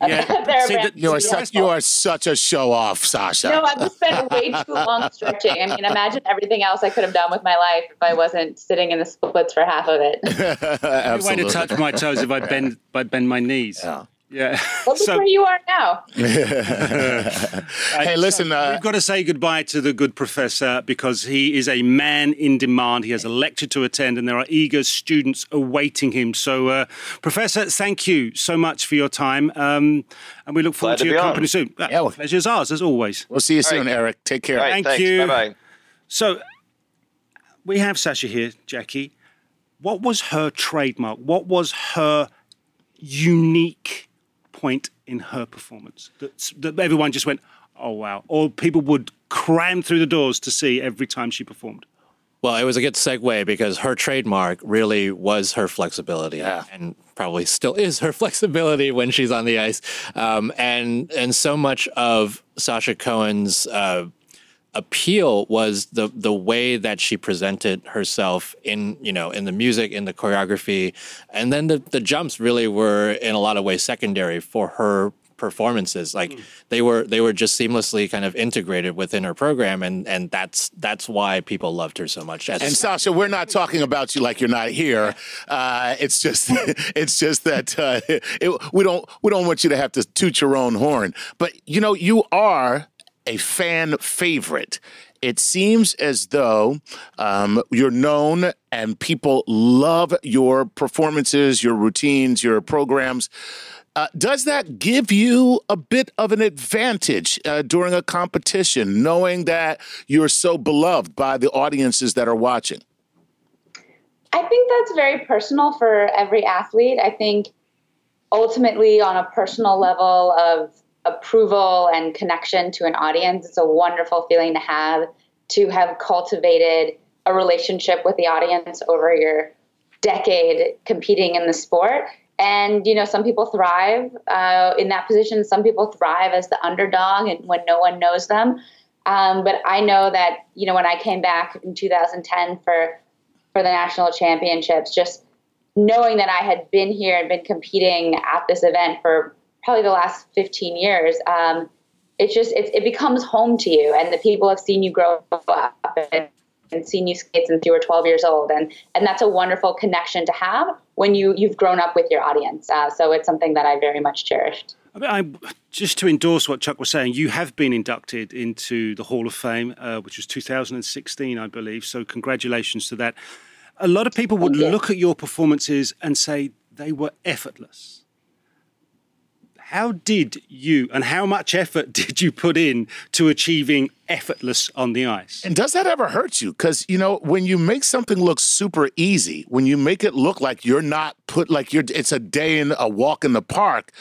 yeah. See, the, you, are such, you are such a show off, Sasha. No, I've just spent way too long stretching. I mean, imagine everything else I could have done with my life if I wasn't sitting in the splits for half of it. Absolutely. way to touch my toes if I bend, if I bend my knees. Yeah. Yeah. Look so, where you are now. hey, listen. Uh, we've got to say goodbye to the good professor because he is a man in demand. He has a lecture to attend, and there are eager students awaiting him. So, uh, Professor, thank you so much for your time. Um, and we look forward Glad to, to your company on. soon. Yeah, well, Pleasure's ours, as always. We'll see you soon, right. Eric. Take care. Right, thank thanks. you. Bye bye. So, we have Sasha here, Jackie. What was her trademark? What was her unique point in her performance that, that everyone just went, oh wow, or people would cram through the doors to see every time she performed? Well, it was a good segue because her trademark really was her flexibility, yeah. and probably still is her flexibility when she's on the ice. Um, and and so much of Sasha Cohen's uh, appeal was the the way that she presented herself in you know in the music in the choreography. And then the the jumps really were in a lot of ways secondary for her performances. Like mm. they were they were just seamlessly kind of integrated within her program and and that's that's why people loved her so much. And sasha we're not talking about you like you're not here. Uh, it's just it's just that uh, it, we don't we don't want you to have to toot your own horn. But you know you are a fan favorite. It seems as though um, you're known and people love your performances, your routines, your programs. Uh, does that give you a bit of an advantage uh, during a competition, knowing that you're so beloved by the audiences that are watching? I think that's very personal for every athlete. I think ultimately, on a personal level of approval and connection to an audience. It's a wonderful feeling to have to have cultivated a relationship with the audience over your decade competing in the sport. and you know, some people thrive uh, in that position. Some people thrive as the underdog, and when no one knows them. Um, but I know that you know when I came back in 2010 for for the national championships, just knowing that I had been here and been competing at this event for probably the last 15 years, um, it's just it, it becomes home to you, and the people have seen you grow up and, and seen you skate since you were 12 years old, and and that's a wonderful connection to have when you you've grown up with your audience. Uh, so it's something that I very much cherished. I mean, I, just to endorse what Chuck was saying, you have been inducted into the Hall of Fame, uh, which was 2016, I believe. So congratulations to that. A lot of people would look at your performances and say they were effortless. How did you and how much effort did you put in to achieving effortless on the ice? And does that ever hurt you? Because, you know, when you make something look super easy, when you make it look like you're not put, like you're, it's a day in a walk in the park,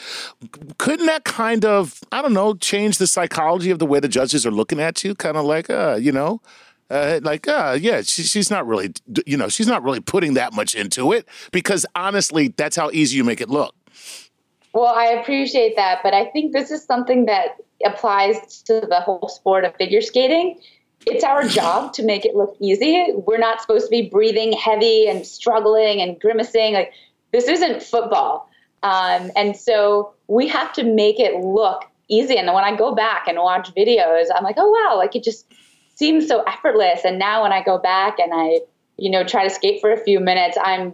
couldn't that kind of, I don't know, change the psychology of the way the judges are looking at you? Kind of like, uh, you know, uh, like, uh, yeah, she, she's not really, you know, she's not really putting that much into it because honestly, that's how easy you make it look. Well, I appreciate that, but I think this is something that applies to the whole sport of figure skating. It's our job to make it look easy. We're not supposed to be breathing heavy and struggling and grimacing. Like this isn't football, um, and so we have to make it look easy. And when I go back and watch videos, I'm like, oh wow, like it just seems so effortless. And now when I go back and I, you know, try to skate for a few minutes, I'm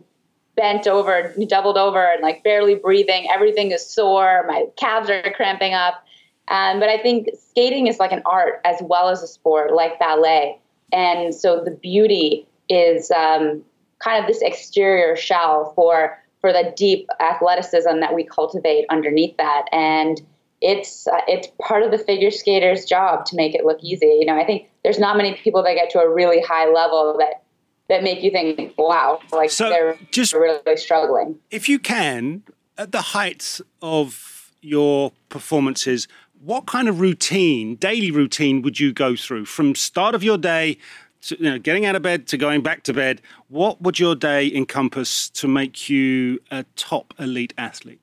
bent over, doubled over, and like barely breathing. Everything is sore. My calves are cramping up. Um, but I think skating is like an art as well as a sport, like ballet. And so the beauty is um, kind of this exterior shell for for the deep athleticism that we cultivate underneath that. And it's uh, it's part of the figure skater's job to make it look easy. You know, I think there's not many people that get to a really high level that that make you think, wow, like so they're just really struggling. If you can, at the heights of your performances, what kind of routine, daily routine, would you go through from start of your day to you know, getting out of bed to going back to bed? What would your day encompass to make you a top elite athlete?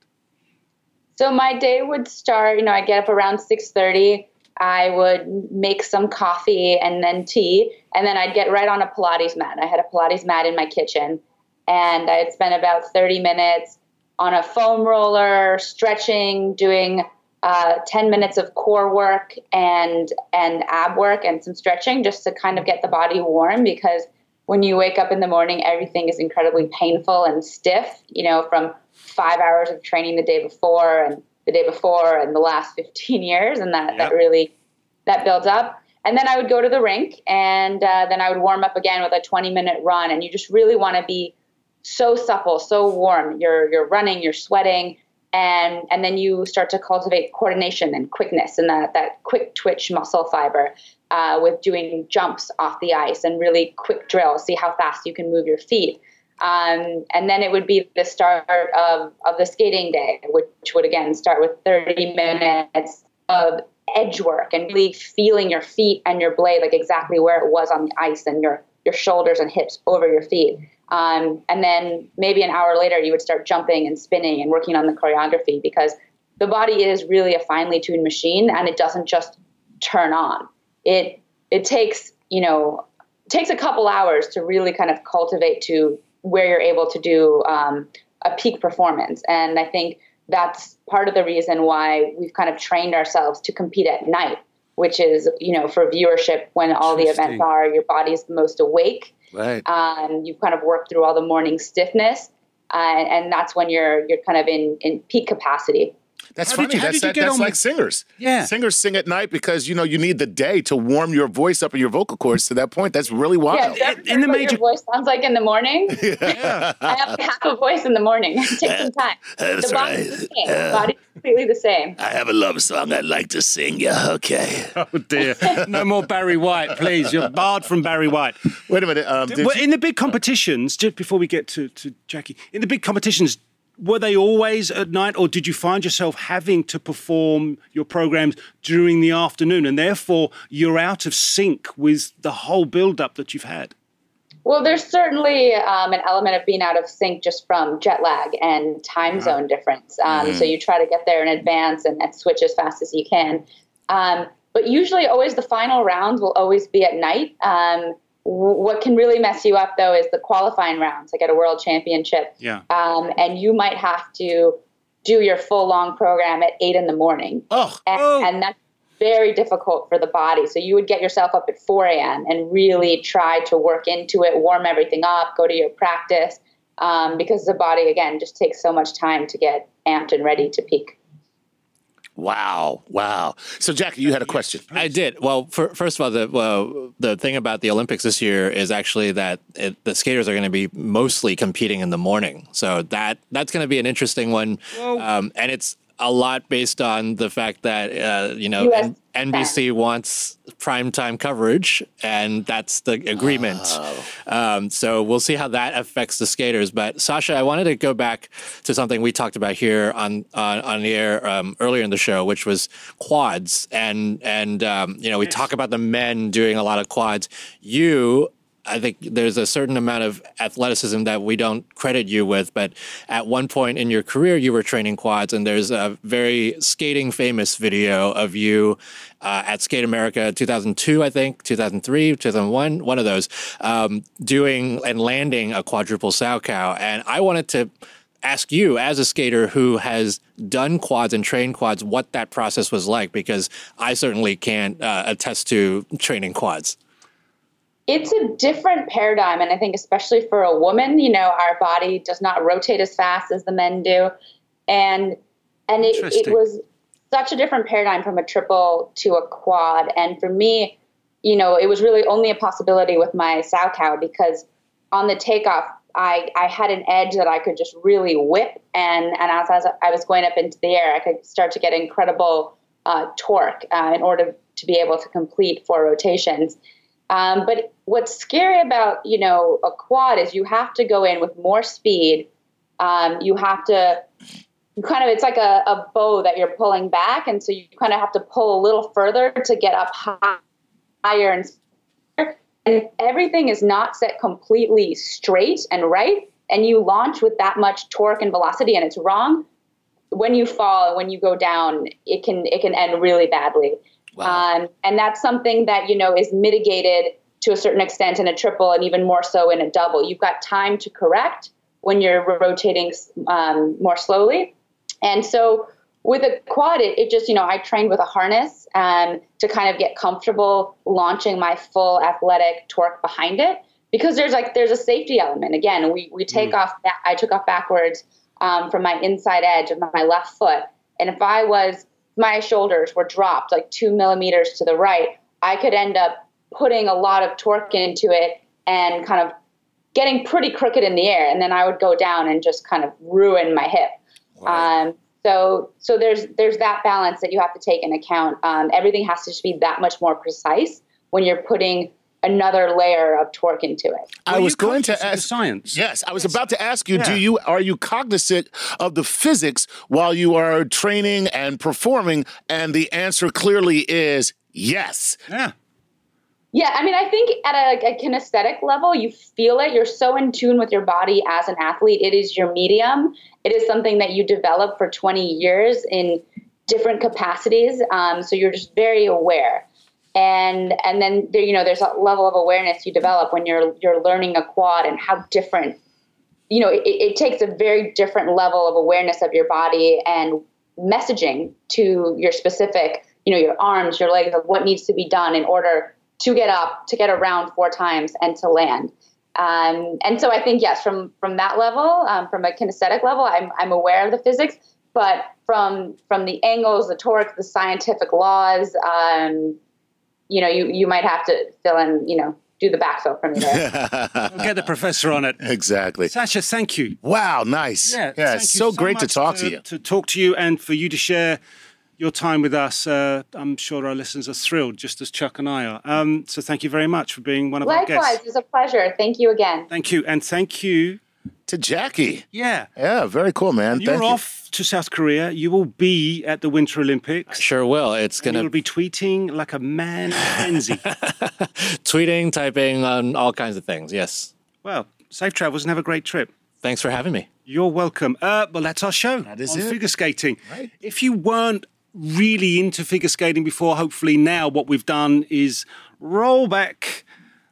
So my day would start, you know, I get up around 6:30 I would make some coffee and then tea, and then I'd get right on a Pilates mat. I had a Pilates mat in my kitchen, and I'd spend about 30 minutes on a foam roller, stretching, doing uh, 10 minutes of core work and and ab work and some stretching just to kind of get the body warm because when you wake up in the morning everything is incredibly painful and stiff you know from five hours of training the day before and the day before and the last 15 years and that, yep. that really that builds up. And then i would go to the rink and uh, then i would warm up again with a 20 minute run and you just really want to be so supple so warm. You're you're running you're sweating and and then you start to cultivate coordination and quickness and that that quick twitch muscle fiber uh, with doing jumps off the ice and really quick drills see how fast you can move your feet um, and then it would be the start of, of the skating day, which would again start with 30 minutes of edge work and really feeling your feet and your blade like exactly where it was on the ice and your, your shoulders and hips over your feet. Um, and then maybe an hour later, you would start jumping and spinning and working on the choreography because the body is really a finely tuned machine and it doesn't just turn on. It, it takes, you know, takes a couple hours to really kind of cultivate to where you're able to do um, a peak performance. And I think that's part of the reason why we've kind of trained ourselves to compete at night, which is, you know, for viewership when all the events are, your body's the most awake. Right. Um, you've kind of worked through all the morning stiffness. Uh, and that's when you're you're kind of in, in peak capacity. That's how funny. You, that's that, that's like singers. Yeah. Singers sing at night because you know you need the day to warm your voice up and your vocal cords to that point. That's really wild. Yeah, in the major your voice sounds like in the morning. yeah. I have half a voice in the morning. Take some time. That's the right. The yeah. body's completely the same. I have a love song I'd like to sing. Yeah, okay. Oh dear. No more Barry White, please. You're barred from Barry White. Wait a minute. Um, well, in the big competitions, just before we get to, to Jackie, in the big competitions, were they always at night, or did you find yourself having to perform your programs during the afternoon, and therefore you're out of sync with the whole build-up that you've had? Well, there's certainly um, an element of being out of sync just from jet lag and time zone difference. Um, So you try to get there in advance and, and switch as fast as you can. Um, but usually, always the final rounds will always be at night. What can really mess you up, though, is the qualifying rounds, like at a world championship. Yeah. Um, and you might have to do your full long program at eight in the morning. Oh, and, Oh. and that's very difficult for the body. So you would get yourself up at 4 a.m. and really try to work into it, warm everything up, go to your practice, um, because the body again just takes so much time to get amped and ready to peak. Wow, wow. So, Jackie, you had a question. I did. Well, for, first of all, the well, the thing about the Olympics this year is actually that it, the skaters are going to be mostly competing in the morning, so that that's going to be an interesting one, um, and it's a lot based on the fact that uh, you know US N- NBC wants primetime coverage, and that's the agreement. Um, so we'll see how that affects the skaters. But Sasha, I wanted to go back to something we talked about here on on, on the air um, earlier in the show, which was quads, and and um, you know we talk about the men doing a lot of quads. You. I think there's a certain amount of athleticism that we don't credit you with, but at one point in your career, you were training quads, and there's a very skating famous video of you uh, at Skate America 2002, I think, 2003, 2001, one of those, um, doing and landing a quadruple Salchow. And I wanted to ask you, as a skater who has done quads and trained quads, what that process was like, because I certainly can't uh, attest to training quads. It's a different paradigm, and I think especially for a woman, you know, our body does not rotate as fast as the men do, and and it, it was such a different paradigm from a triple to a quad. And for me, you know, it was really only a possibility with my Salchow because on the takeoff, I, I had an edge that I could just really whip, and and as, as I was going up into the air, I could start to get incredible uh, torque uh, in order to be able to complete four rotations. Um, but what's scary about you know a quad is you have to go in with more speed. Um, you have to you kind of it's like a, a bow that you're pulling back, and so you kind of have to pull a little further to get up high, higher and and everything is not set completely straight and right, and you launch with that much torque and velocity, and it's wrong. When you fall when you go down, it can it can end really badly. Um, and that's something that you know is mitigated to a certain extent in a triple, and even more so in a double. You've got time to correct when you're rotating um, more slowly, and so with a quad, it, it just, you know, I trained with a harness um, to kind of get comfortable launching my full athletic torque behind it because there's like, there's a safety element. Again, we, we take off, ba- I took off backwards um, from my inside edge of my left foot. And if I was, my shoulders were dropped like two millimeters to the right, I could end up putting a lot of torque into it and kind of getting pretty crooked in the air. And then I would go down and just kind of ruin my hip. Um, so, so there's there's that balance that you have to take in account. Um, everything has to just be that much more precise when you're putting another layer of torque into it. I was going to conscious ask. science. Yes, I was about to ask you. Yeah. Do you are you cognizant of the physics while you are training and performing? And the answer clearly is yes. Yeah. Yeah, I mean, I think at a, a kinesthetic level, you feel it. You're so in tune with your body as an athlete. It is your medium. It is something that you develop for 20 years in different capacities. Um, so you're just very aware. And and then there, you know, there's a level of awareness you develop when you're you're learning a quad and how different. You know, it, it takes a very different level of awareness of your body and messaging to your specific, you know, your arms, your legs, of what needs to be done in order to get up, to get around four times, and to land. Um, and so I think yes, from from that level, um, from a kinesthetic level, I'm I'm aware of the physics, but from from the angles, the torque, the scientific laws, um, you know, you you might have to fill in, you know, do the backfill from there. We'll get the professor on it. Exactly. Sasha, thank you. Wow, nice. Yeah, Yeah, it's you so, great to talk to you. To talk to you and for you to share your time with us. Uh, I'm sure our listeners are thrilled, just as Chuck and I are. Um, so thank you very much for being one of our guests. Likewise, guests. it's a pleasure. Thank you again. Thank you, and thank you. To Jackie. Yeah, Yeah, very cool, man. you're Thank you. off to South Korea. You will be at the Winter Olympics. I Sure will. It's gonna you'll be tweeting like a man in frenzy. tweeting, typing, on all kinds of things. Yes. Well, safe travels and have a great trip. Thanks for having me. You're welcome. Uh, well, that's our show That is on it. figure skating. Right. If you weren't really into figure skating before, hopefully now what we've done is roll back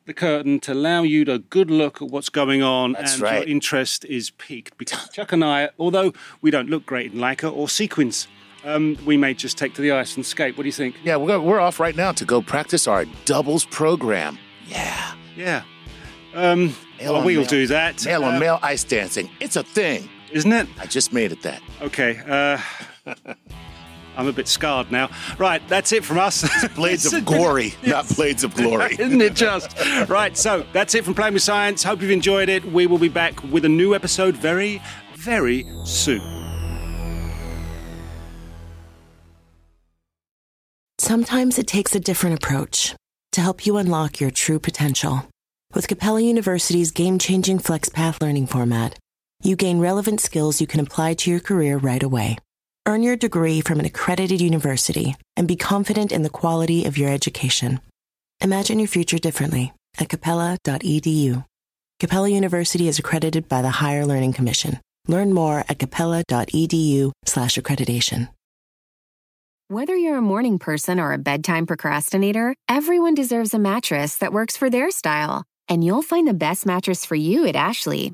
the curtain to allow you to good look at what's going on That's and right. your interest is piqued because Chuck and I, although we don't look great in Lycra or sequins, um, we may just take to the ice and skate. What do you think? Yeah, we're, we're off right now to go practice our doubles program. Yeah. Yeah. Um, well, we'll male. do that. Male on Uh, male ice dancing. It's a thing. Isn't it? I just made it that. Okay. Uh, I'm a bit scarred now. Right, that's it from us. Blades of glory, not blades of glory. Isn't it just? right, so that's it from Playing with Science. Hope you've enjoyed it. We will be back with a new episode very, very soon. Sometimes it takes a different approach to help you unlock your true potential. With Capella University's game changing FlexPath learning format, you gain relevant skills you can apply to your career right away. Earn your degree from an accredited university and be confident in the quality of your education. Imagine your future differently at capella.edu. Capella University is accredited by the Higher Learning Commission. Learn more at capella.edu/slash accreditation. Whether you're a morning person or a bedtime procrastinator, everyone deserves a mattress that works for their style. And you'll find the best mattress for you at Ashley.